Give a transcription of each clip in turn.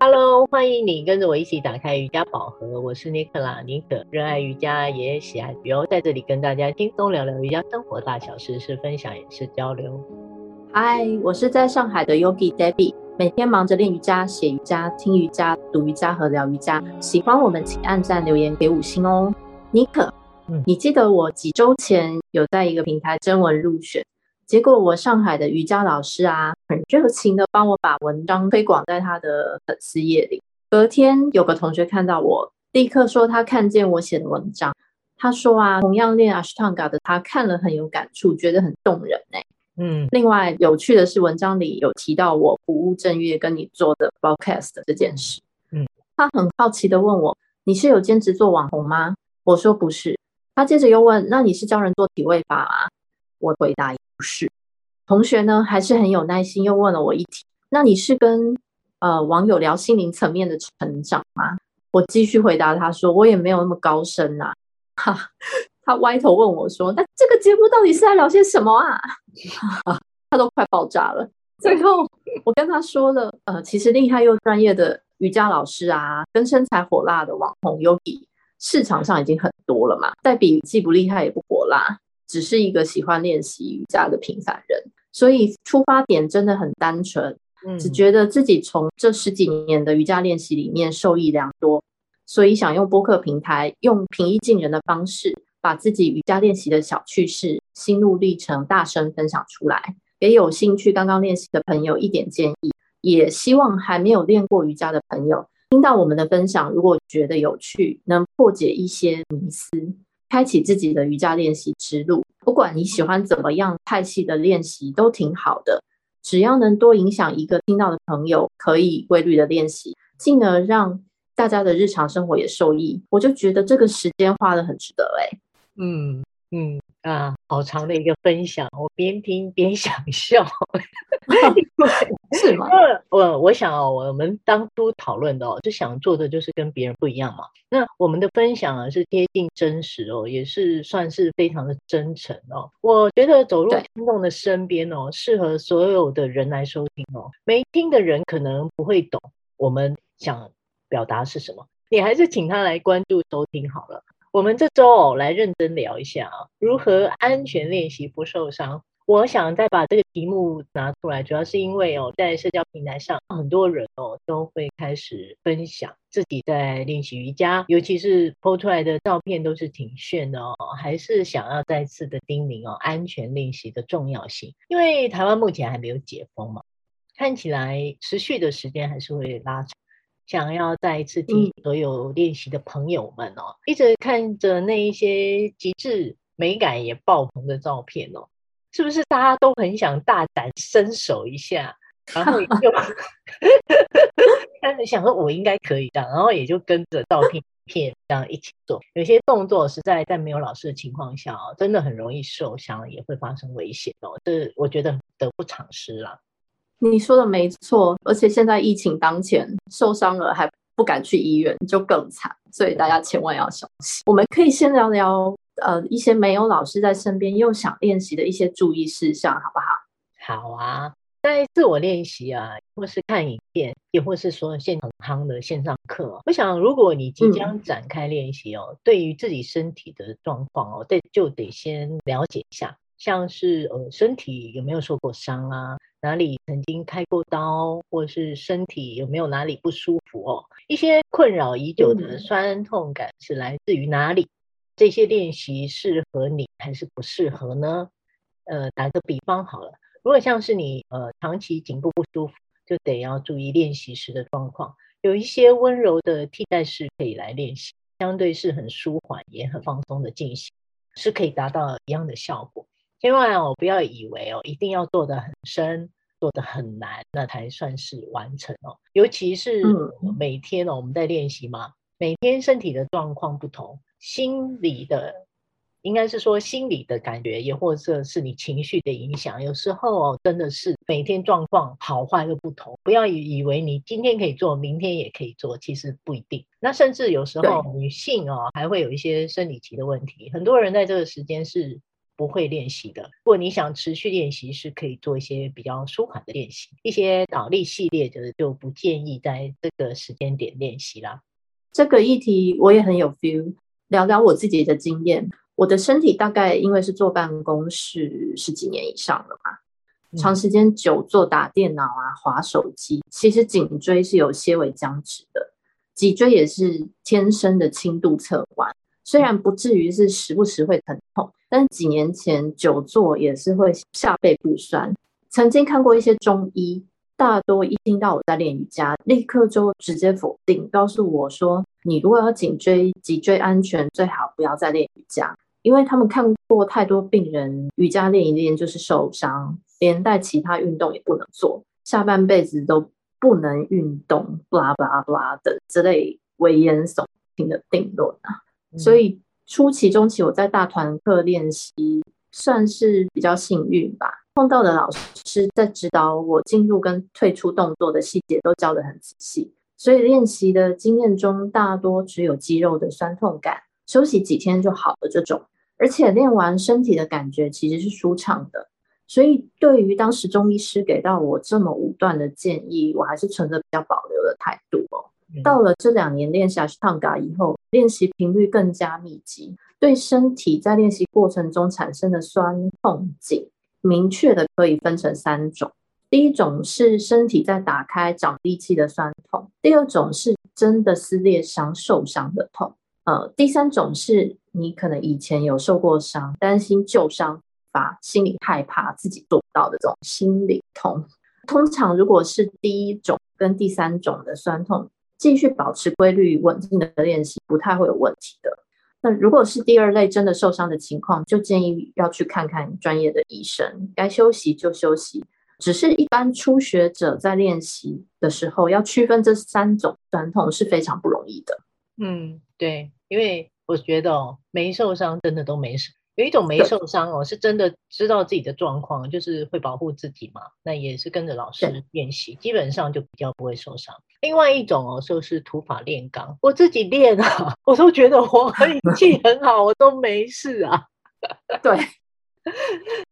Hello，欢迎你跟着我一起打开瑜伽宝盒。我是尼克拉尼可热爱瑜伽，也喜爱旅游，在这里跟大家轻松聊聊瑜伽生活大小事，是分享也是交流。嗨，我是在上海的 Yogi Debbie，每天忙着练瑜伽、写瑜伽、听瑜伽、读瑜伽和聊瑜伽。喜欢我们请按赞留言给五星哦。尼可，嗯，你记得我几周前有在一个平台征文入选？结果我上海的瑜伽老师啊，很热情的帮我把文章推广在他的粉丝页里。隔天有个同学看到我，立刻说他看见我写的文章。他说啊，同样练 Ashtanga 的他看了很有感触，觉得很动人呢。嗯，另外有趣的是，文章里有提到我不务正业跟你做的 broadcast 这件事。嗯，他很好奇的问我，你是有兼职做网红吗？我说不是。他接着又问，那你是教人做体位法吗？我回答。不是，同学呢还是很有耐心，又问了我一题。那你是跟呃网友聊心灵层面的成长吗？我继续回答他说，我也没有那么高深呐、啊。哈，他歪头问我说，那这个节目到底是在聊些什么啊？他都快爆炸了。最后我跟他说了，呃，其实厉害又专业的瑜伽老师啊，跟身材火辣的网红 Yogi 市场上已经很多了嘛，再比既不厉害也不火辣。只是一个喜欢练习瑜伽的平凡人，所以出发点真的很单纯，嗯，只觉得自己从这十几年的瑜伽练习里面受益良多，所以想用播客平台，用平易近人的方式，把自己瑜伽练习的小趣事、心路历程大声分享出来，给有兴趣刚刚练习的朋友一点建议，也希望还没有练过瑜伽的朋友听到我们的分享，如果觉得有趣，能破解一些迷思。开启自己的瑜伽练习之路，不管你喜欢怎么样派系的练习都挺好的，只要能多影响一个听到的朋友，可以规律的练习，进而让大家的日常生活也受益，我就觉得这个时间花的很值得哎、嗯嗯。啊，好长的一个分享，我边听边想笑 是吗？我我想哦，我们当初讨论的哦，就想做的就是跟别人不一样嘛。那我们的分享啊，是贴近真实哦，也是算是非常的真诚哦。我觉得走入听众的身边哦，适合所有的人来收听哦。没听的人可能不会懂我们想表达是什么，你还是请他来关注收听好了。我们这周哦，来认真聊一下啊，如何安全练习不受伤。我想再把这个题目拿出来，主要是因为哦，在社交平台上，很多人哦都会开始分享自己在练习瑜伽，尤其是 po 出来的照片都是挺炫的哦，还是想要再次的叮咛哦，安全练习的重要性。因为台湾目前还没有解封嘛，看起来持续的时间还是会拉长。想要再一次听所有练习的朋友们哦，嗯、一直看着那一些极致美感也爆棚的照片哦，是不是大家都很想大展身手一下？然后也就 但是想说我应该可以这样，然后也就跟着照片片这样一起做。有些动作实在在没有老师的情况下哦，真的很容易受伤，也会发生危险哦。这我觉得得不偿失啦。你说的没错，而且现在疫情当前，受伤了还不敢去医院，就更惨。所以大家千万要小心。我们可以先聊聊，呃，一些没有老师在身边又想练习的一些注意事项，好不好？好啊，在自我练习啊，或是看影片，也或是说现场夯的线上课，我想如果你即将展开练习哦，嗯、对于自己身体的状况哦，得就得先了解一下，像是呃，身体有没有受过伤啊？哪里曾经开过刀，或是身体有没有哪里不舒服哦？一些困扰已久的酸痛感是来自于哪里？这些练习适合你还是不适合呢？呃，打个比方好了，如果像是你呃长期颈部不舒服，就得要注意练习时的状况。有一些温柔的替代式可以来练习，相对是很舒缓也很放松的进行，是可以达到一样的效果。千万哦，不要以为哦，一定要做得很深，做得很难，那才算是完成哦。尤其是每天哦，我们在练习嘛，每天身体的状况不同，心理的，应该是说心理的感觉，也或者是你情绪的影响，有时候哦，真的是每天状况好坏都不同。不要以以为你今天可以做，明天也可以做，其实不一定。那甚至有时候女性哦，还会有一些生理期的问题，很多人在这个时间是。不会练习的。如果你想持续练习，是可以做一些比较舒缓的练习，一些倒立系列的就不建议在这个时间点练习啦。这个议题我也很有 feel，聊聊我自己的经验。我的身体大概因为是坐办公室十几年以上了嘛，长时间久坐打电脑啊、滑手机，其实颈椎是有些微僵直的，脊椎也是天生的轻度侧弯。虽然不至于是时不时会疼痛，但几年前久坐也是会下背部酸。曾经看过一些中医，大多一听到我在练瑜伽，立刻就直接否定，告诉我说：“你如果要颈椎脊椎安全，最好不要再练瑜伽。”因为他们看过太多病人，瑜伽练一练就是受伤，连带其他运动也不能做，下半辈子都不能运动，巴拉巴拉巴拉的之类危言耸听的定论啊。所以初期、中期我在大团课练习算是比较幸运吧，碰到的老师在指导我进入跟退出动作的细节都教得很仔细，所以练习的经验中大多只有肌肉的酸痛感，休息几天就好了这种，而且练完身体的感觉其实是舒畅的，所以对于当时中医师给到我这么武断的建议，我还是存着比较保留的态度哦。到了这两年练习 Ashtanga 以后，练习频率更加密集，对身体在练习过程中产生的酸痛紧，明确的可以分成三种。第一种是身体在打开长力气的酸痛，第二种是真的撕裂伤受伤的痛，呃，第三种是你可能以前有受过伤，担心旧伤发，心里害怕自己做不到的这种心理痛。通常如果是第一种跟第三种的酸痛，继续保持规律稳定的练习，不太会有问题的。那如果是第二类真的受伤的情况，就建议要去看看专业的医生，该休息就休息。只是一般初学者在练习的时候，要区分这三种酸痛是非常不容易的。嗯，对，因为我觉得哦，没受伤真的都没事。有一种没受伤哦，是真的知道自己的状况，就是会保护自己嘛。那也是跟着老师练习，基本上就比较不会受伤。另外一种哦，就是土法炼钢。我自己练啊，我都觉得我运 气很好，我都没事啊。对，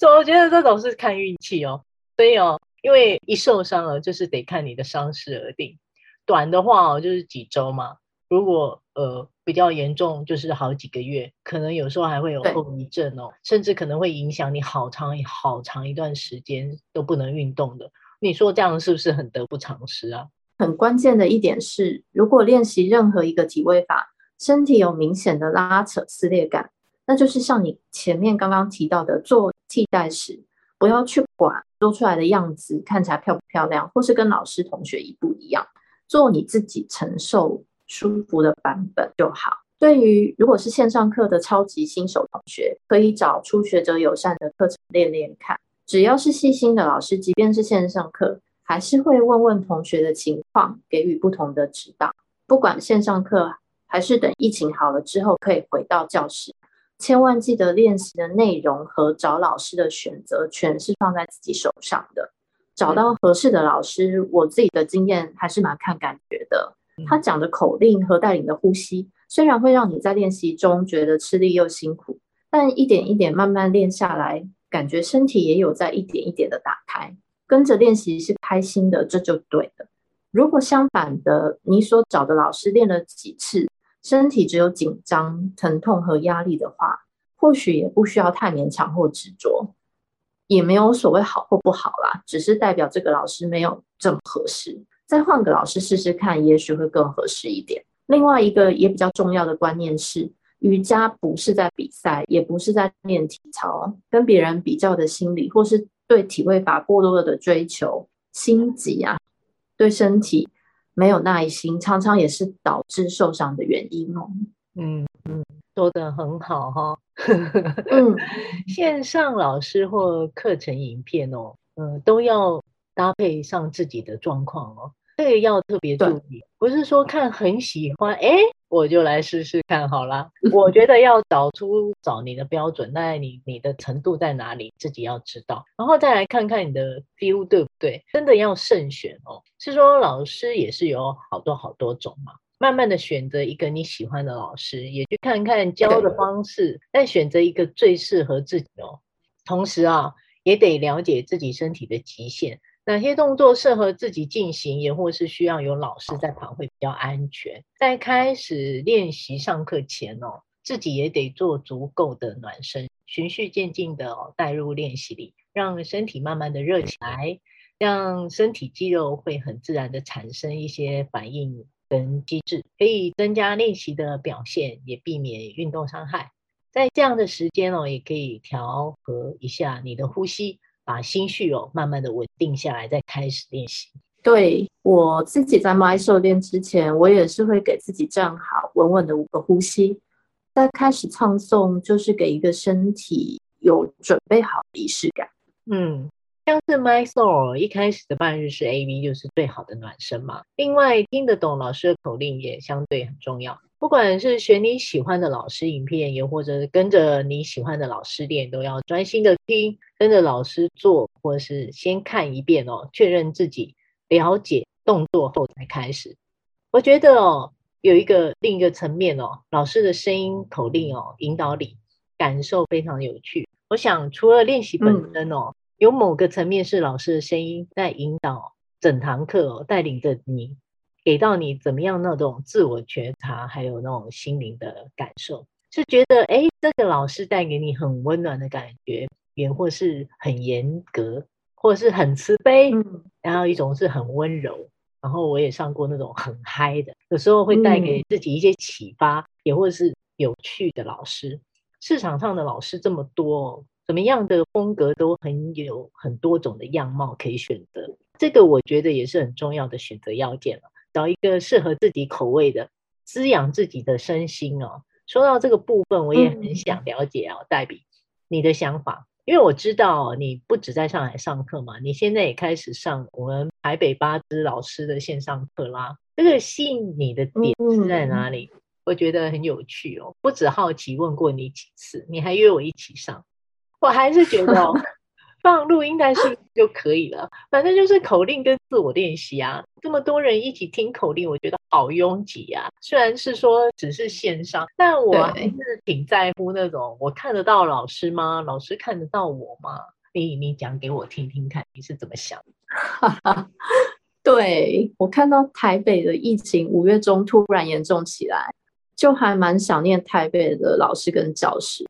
所以我觉得这种是看运气哦。所以哦，因为一受伤了，就是得看你的伤势而定。短的话哦，就是几周嘛。如果呃比较严重，就是好几个月，可能有时候还会有后遗症哦，甚至可能会影响你好长好长一段时间都不能运动的。你说这样是不是很得不偿失啊？很关键的一点是，如果练习任何一个体位法，身体有明显的拉扯撕裂感，那就是像你前面刚刚提到的，做替代时不要去管做出来的样子看起来漂不漂亮，或是跟老师同学一不一样，做你自己承受舒服的版本就好。对于如果是线上课的超级新手同学，可以找初学者友善的课程练练看。只要是细心的老师，即便是线上课，还是会问问同学的情况，给予不同的指导。不管线上课还是等疫情好了之后可以回到教室，千万记得练习的内容和找老师的选择权是放在自己手上的。找到合适的老师，我自己的经验还是蛮看感觉的。他讲的口令和带领的呼吸，虽然会让你在练习中觉得吃力又辛苦，但一点一点慢慢练下来，感觉身体也有在一点一点的打开。跟着练习是开心的，这就对了。如果相反的，你所找的老师练了几次，身体只有紧张、疼痛和压力的话，或许也不需要太勉强或执着，也没有所谓好或不好啦，只是代表这个老师没有这么合适。再换个老师试试看，也许会更合适一点。另外一个也比较重要的观念是，瑜伽不是在比赛，也不是在练体操，跟别人比较的心理，或是对体位法过多的追求、心急啊，对身体没有耐心，常常也是导致受伤的原因哦。嗯嗯，说的很好哈、哦。嗯，线上老师或课程影片哦，嗯、呃，都要。搭配上自己的状况哦，这个要特别注意，不是说看很喜欢，哎，我就来试试看好啦。我觉得要找出找你的标准，那你你的程度在哪里，自己要知道，然后再来看看你的 feel 对不对，真的要慎选哦。是说老师也是有好多好多种嘛，慢慢的选择一个你喜欢的老师，也去看看教的方式，再选择一个最适合自己哦。同时啊，也得了解自己身体的极限，哪些动作适合自己进行，也或是需要有老师在旁会比较安全。在开始练习上课前哦，自己也得做足够的暖身，循序渐进的哦带入练习里，让身体慢慢的热起来，让身体肌肉会很自然的产生一些反应。跟机制可以增加练习的表现，也避免运动伤害。在这样的时间哦，也可以调和一下你的呼吸，把心绪哦慢慢的稳定下来，再开始练习。对，我自己在 Mysore 练之前，我也是会给自己站好稳稳的五个呼吸。在开始唱诵，就是给一个身体有准备好的仪式感。嗯。像是 My Soul 一开始的半日式 AV 就是最好的暖身嘛。另外，听得懂老师的口令也相对很重要。不管是选你喜欢的老师影片，也或者跟着你喜欢的老师练，都要专心的听，跟着老师做，或是先看一遍哦，确认自己了解动作后才开始。我觉得哦，有一个另一个层面哦，老师的声音口令哦，引导你感受非常有趣。我想除了练习本身哦。嗯有某个层面是老师的声音在引导整堂课哦，带领着你，给到你怎么样那种自我觉察，还有那种心灵的感受，是觉得哎，这个老师带给你很温暖的感觉，也或是很严格，或者是很慈悲，嗯，然后一种是很温柔。然后我也上过那种很嗨的，有时候会带给自己一些启发，嗯，也或是有趣的老师。市场上的老师这么多。怎么样的风格都很有很多种的样貌可以选择，这个我觉得也是很重要的选择要件了。找一个适合自己口味的，滋养自己的身心哦。说到这个部分，我也很想了解哦，黛比你的想法，因为我知道你不止在上海上课嘛，你现在也开始上我们台北八支老师的线上课啦。这个吸引你的点是在哪里？我觉得很有趣哦。不止好奇问过你几次，你还约我一起上。我还是觉得放录音带是就可以了，反正就是口令跟自我练习啊。这么多人一起听口令，我觉得好拥挤啊。虽然是说只是线上，但我还是挺在乎那种我看得到老师吗？老师看得到我吗？你你讲给我听听看，你是怎么想的？对，我看到台北的疫情五月中突然严重起来，就还蛮想念台北的老师跟教师。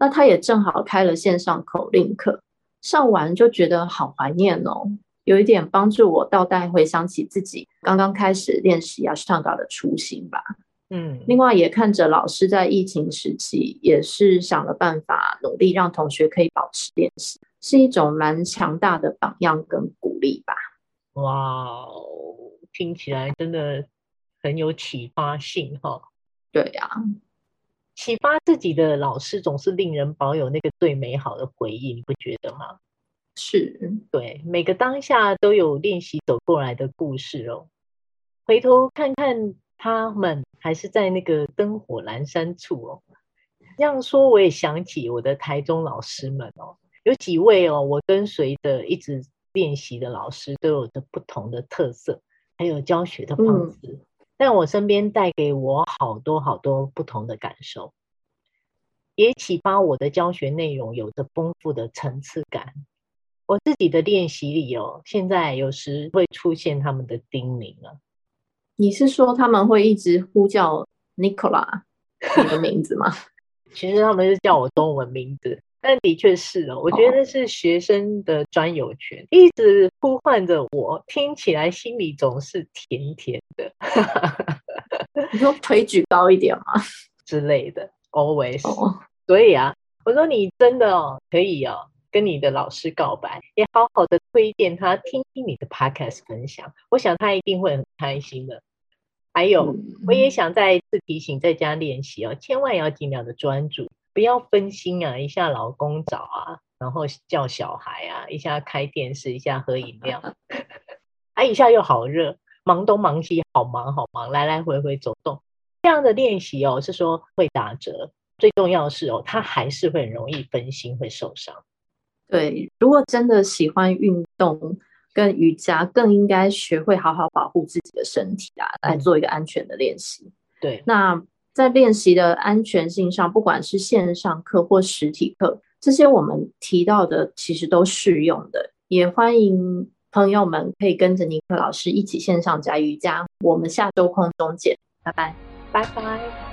那他也正好开了线上口令课，上完就觉得好怀念哦，有一点帮助我倒带回想起自己刚刚开始练习阿斯汤加的初心吧。嗯，另外也看着老师在疫情时期也是想了办法，努力让同学可以保持练习，是一种蛮强大的榜样跟鼓励吧。哇，听起来真的很有启发性哈。对呀。启发自己的老师总是令人保有那个最美好的回忆，你不觉得吗？是，对，每个当下都有练习走过来的故事哦。回头看看他们，还是在那个灯火阑珊处哦。这样说，我也想起我的台中老师们哦，有几位哦，我跟随的一直练习的老师都有着不同的特色，还有教学的方式。嗯但我身边带给我好多好多不同的感受，也启发我的教学内容有着丰富的层次感。我自己的练习里哦，现在有时会出现他们的叮咛了。你是说他们会一直呼叫 Nicola 你的名字吗？其实他们是叫我中文名字。但的确是哦，我觉得是学生的专有权，一直呼唤着我，听起来心里总是甜甜的。你说腿举高一点吗？之类的，always。Oh. 所以啊，我说你真的哦，可以哦，跟你的老师告白，也好好的推荐他听听你的 podcast 分享，我想他一定会很开心的。还有，我也想再一次提醒，在家练习哦，千万要尽量的专注。不要分心啊！一下老公找啊，然后叫小孩啊，一下开电视，一下喝饮料，啊，一下又好热，忙东忙西，好忙好忙，来来回回走动，这样的练习哦，是说会打折。最重要的是哦，他还是会很容易分心，会受伤。对，如果真的喜欢运动，跟瑜伽更应该学会好好保护自己的身体啊，来做一个安全的练习。对，那在练习的安全性上，不管是线上课或实体课，这些我们提到的其实都适用的。也欢迎朋友们可以跟着尼克老师一起线上加瑜伽。我们下周空中见，拜拜，拜拜。